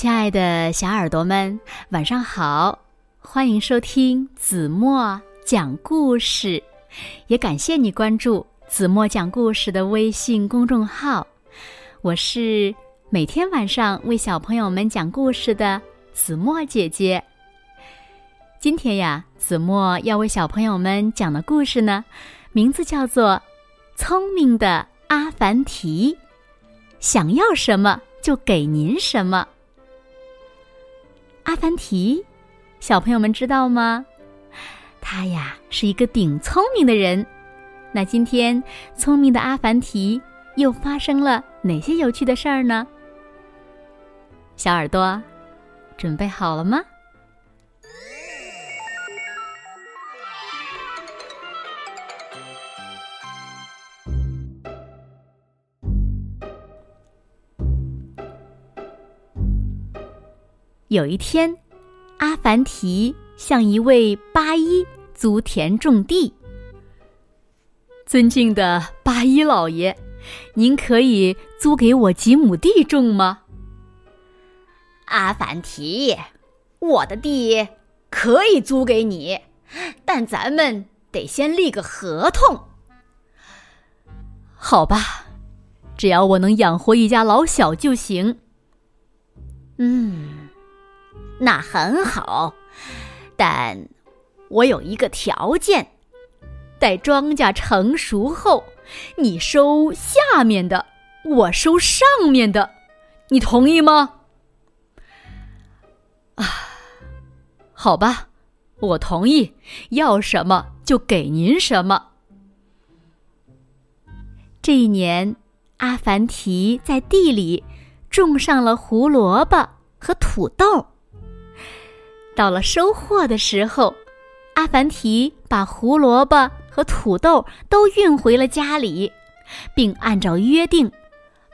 亲爱的小耳朵们，晚上好！欢迎收听子墨讲故事，也感谢你关注子墨讲故事的微信公众号。我是每天晚上为小朋友们讲故事的子墨姐姐。今天呀，子墨要为小朋友们讲的故事呢，名字叫做《聪明的阿凡提》，想要什么就给您什么。阿凡提，小朋友们知道吗？他呀是一个顶聪明的人。那今天，聪明的阿凡提又发生了哪些有趣的事儿呢？小耳朵，准备好了吗？有一天，阿凡提向一位八一租田种地。尊敬的八一老爷，您可以租给我几亩地种吗？阿凡提，我的地可以租给你，但咱们得先立个合同。好吧，只要我能养活一家老小就行。嗯。那很好，但我有一个条件：待庄稼成熟后，你收下面的，我收上面的，你同意吗？啊，好吧，我同意，要什么就给您什么。这一年，阿凡提在地里种上了胡萝卜和土豆。到了收获的时候，阿凡提把胡萝卜和土豆都运回了家里，并按照约定，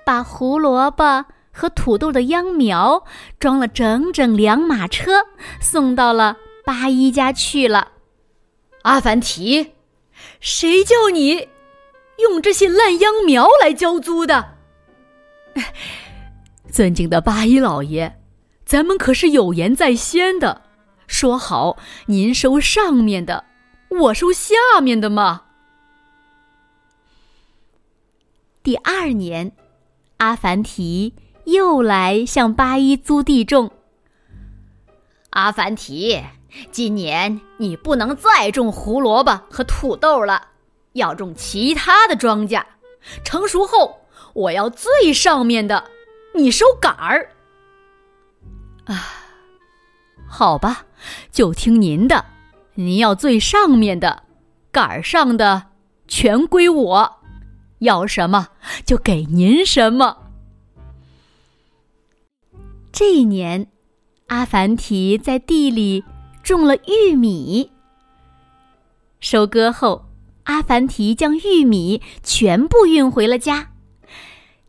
把胡萝卜和土豆的秧苗装了整整两马车，送到了八一家去了。阿凡提，谁叫你用这些烂秧苗来交租的？尊敬的八一老爷，咱们可是有言在先的。说好，您收上面的，我收下面的嘛。第二年，阿凡提又来向八一租地种。阿凡提，今年你不能再种胡萝卜和土豆了，要种其他的庄稼。成熟后，我要最上面的，你收杆儿。啊。好吧，就听您的。您要最上面的，杆儿上的全归我。要什么就给您什么。这一年，阿凡提在地里种了玉米。收割后，阿凡提将玉米全部运回了家，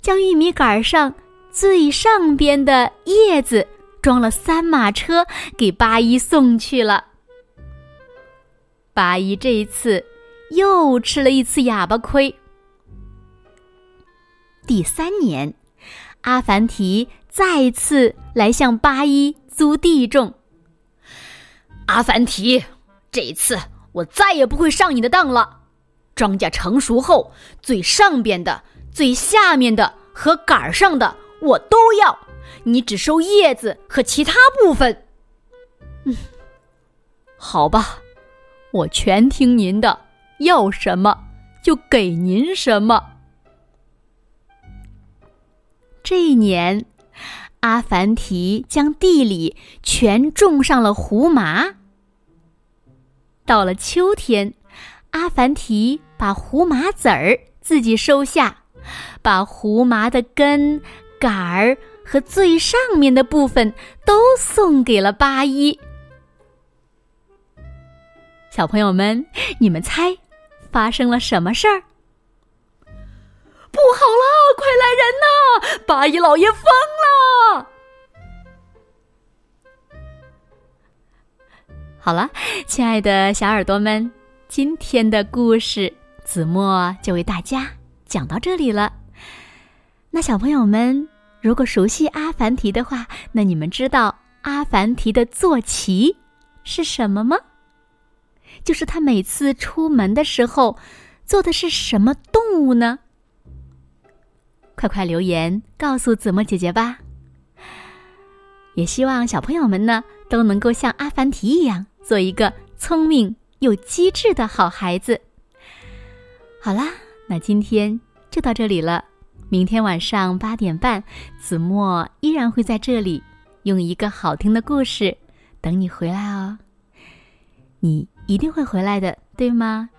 将玉米杆上最上边的叶子。装了三马车给八一送去了。八一这一次又吃了一次哑巴亏。第三年，阿凡提再次来向八一租地种。阿凡提，这一次我再也不会上你的当了。庄稼成熟后，最上边的、最下面的和杆上的我都要。你只收叶子和其他部分。嗯，好吧，我全听您的，要什么就给您什么。这一年，阿凡提将地里全种上了胡麻。到了秋天，阿凡提把胡麻籽儿自己收下，把胡麻的根、杆儿。和最上面的部分都送给了八一。小朋友们，你们猜发生了什么事儿？不好了，快来人呐！八一老爷疯了！好了，亲爱的小耳朵们，今天的故事子墨就为大家讲到这里了。那小朋友们。如果熟悉阿凡提的话，那你们知道阿凡提的坐骑是什么吗？就是他每次出门的时候坐的是什么动物呢？快快留言告诉子墨姐姐吧！也希望小朋友们呢都能够像阿凡提一样，做一个聪明又机智的好孩子。好啦，那今天就到这里了。明天晚上八点半，子墨依然会在这里，用一个好听的故事等你回来哦。你一定会回来的，对吗？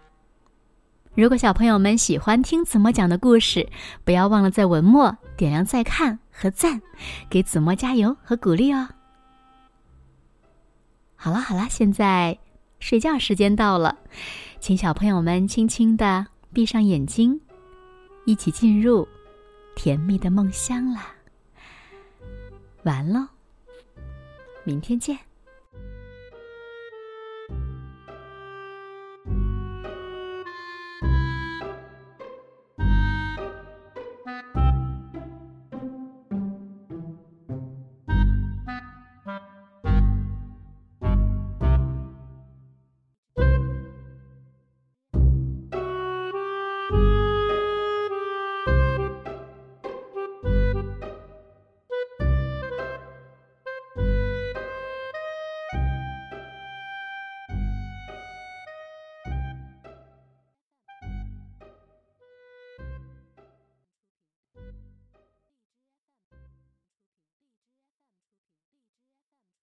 如果小朋友们喜欢听子墨讲的故事，不要忘了在文末点亮再看和赞，给子墨加油和鼓励哦。好了好了，现在睡觉时间到了，请小朋友们轻轻的闭上眼睛，一起进入。甜蜜的梦乡啦，完喽，明天见。